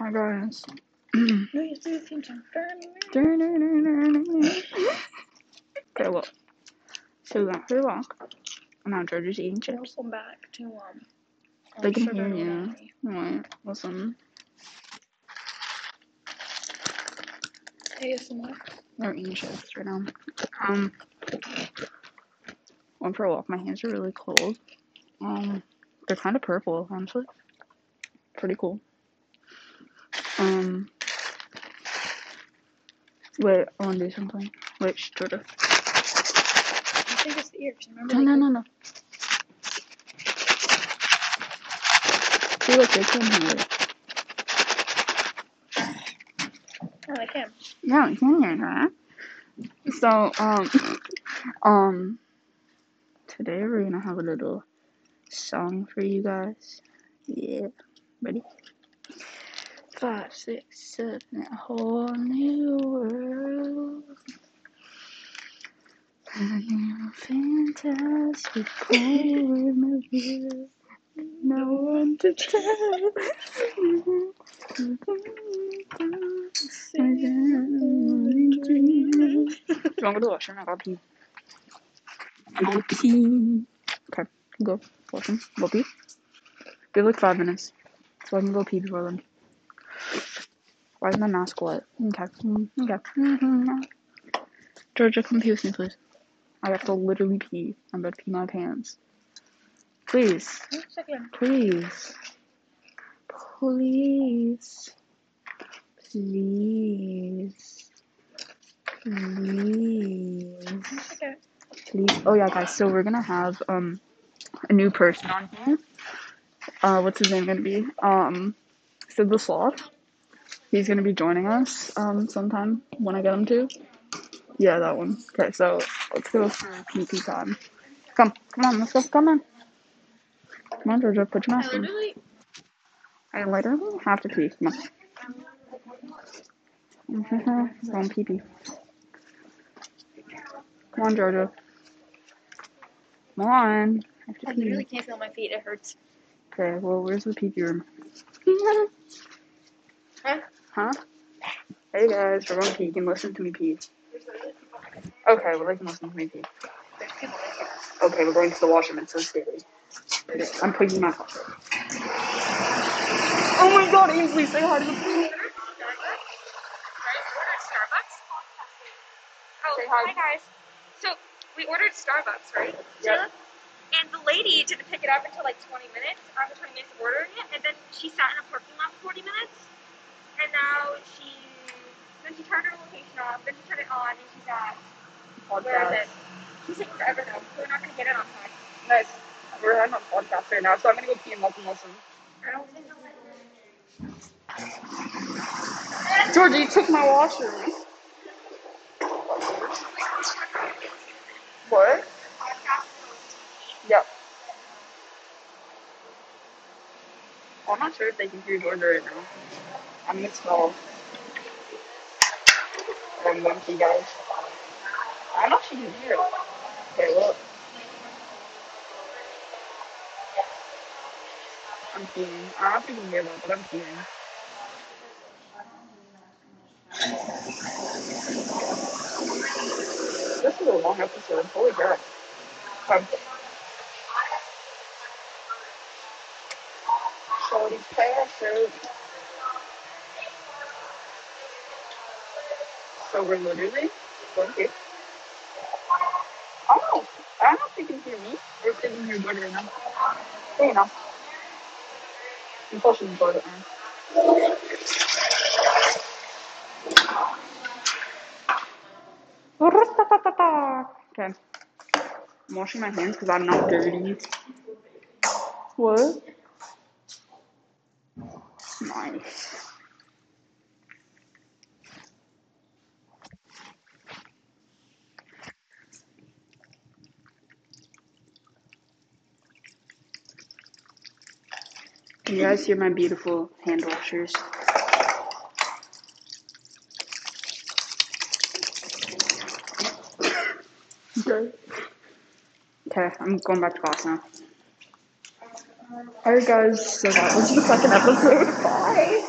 Hi guys. No, you do the theme song. okay, well, so we went for a walk. And now George is eating chips. Welcome back to um. They can hear you. Wait, listen. ASMR. They're eating chips right now. Um, went for a walk. My hands are really cold. Um, they're kind of purple, honestly. Pretty cool. Um, wait, I want to do something. Wait, shh, Georgia. I think it's the ear. 'cause remember No, no, no, no. See, look, they can hear it. Oh, I can. Yeah, you can hear that. So, um, um, today we're gonna have a little song for you guys. Yeah, ready? Five, six, seven, a whole new world. A new fantastic point of view. No one to tell. Do you want to go to the washroom? I gotta pee. I gotta pee. Okay, go. Washroom. Go pee. Give like five minutes. So I can go pee before then. Why is my mask wet? Okay. Okay. Georgia, come pee with me, please. I have to literally pee. I'm about to pee my pants. Please. Please. Please. Please. Please. One second. Please. Oh yeah, guys. So we're gonna have um a new person on here. Uh, what's his name gonna be? Um, Sid the Sloth. He's gonna be joining us um sometime when I get him to. Yeah, that one. Okay, so let's go for PP time. Come, come on, let's go. Come on. Come on, Georgia, put your mask on. I literally have to pee. Come on. Go on, pee pee. Come on, Georgia. Come on. I have to I literally can't feel my feet. It hurts. Okay, well, where's the pee pee room? Huh? Huh? Hey guys, we're going to pee. You can listen to me pee. Okay, well, they can listen to me pee. Okay, we're going to the washroom. It's so scary. Okay, I'm putting my. Oh my god, Ainsley, say hi to the pool. Starbucks. Oh, Say hi. hi. guys. So we ordered Starbucks, right? Yep. And the lady didn't pick it up until like 20 minutes, after 20 minutes of ordering it, and then she sat in a parking lot for 40 minutes, and now she, then she turned her location off, then she turned it on, and she's at, where is it? She's taking forever though, so we're not gonna get it on time. Nice. We're having a podcast right now, so I'm gonna go pee and them listen. I don't think I'll let Georgie, you took my washroom. What? Yep. Well, I'm not sure if they can hear Georgia right now. Gonna smell. I'm going to guys. I don't know if she can hear it. Okay, look. I'm peeing. I don't if you can hear that, but I'm peeing. This is a long episode. Holy crap. Um, Shorty parachute. So we're literally to. Oh, I don't know if you can hear me We're sitting here right now. There you know. Pushing Jordan. Okay. I'm washing my hands because I'm not dirty. What? Can you guys hear my beautiful hand washers? Okay. Okay, I'm going back to class now. Alright guys, so that was the second episode. Bye!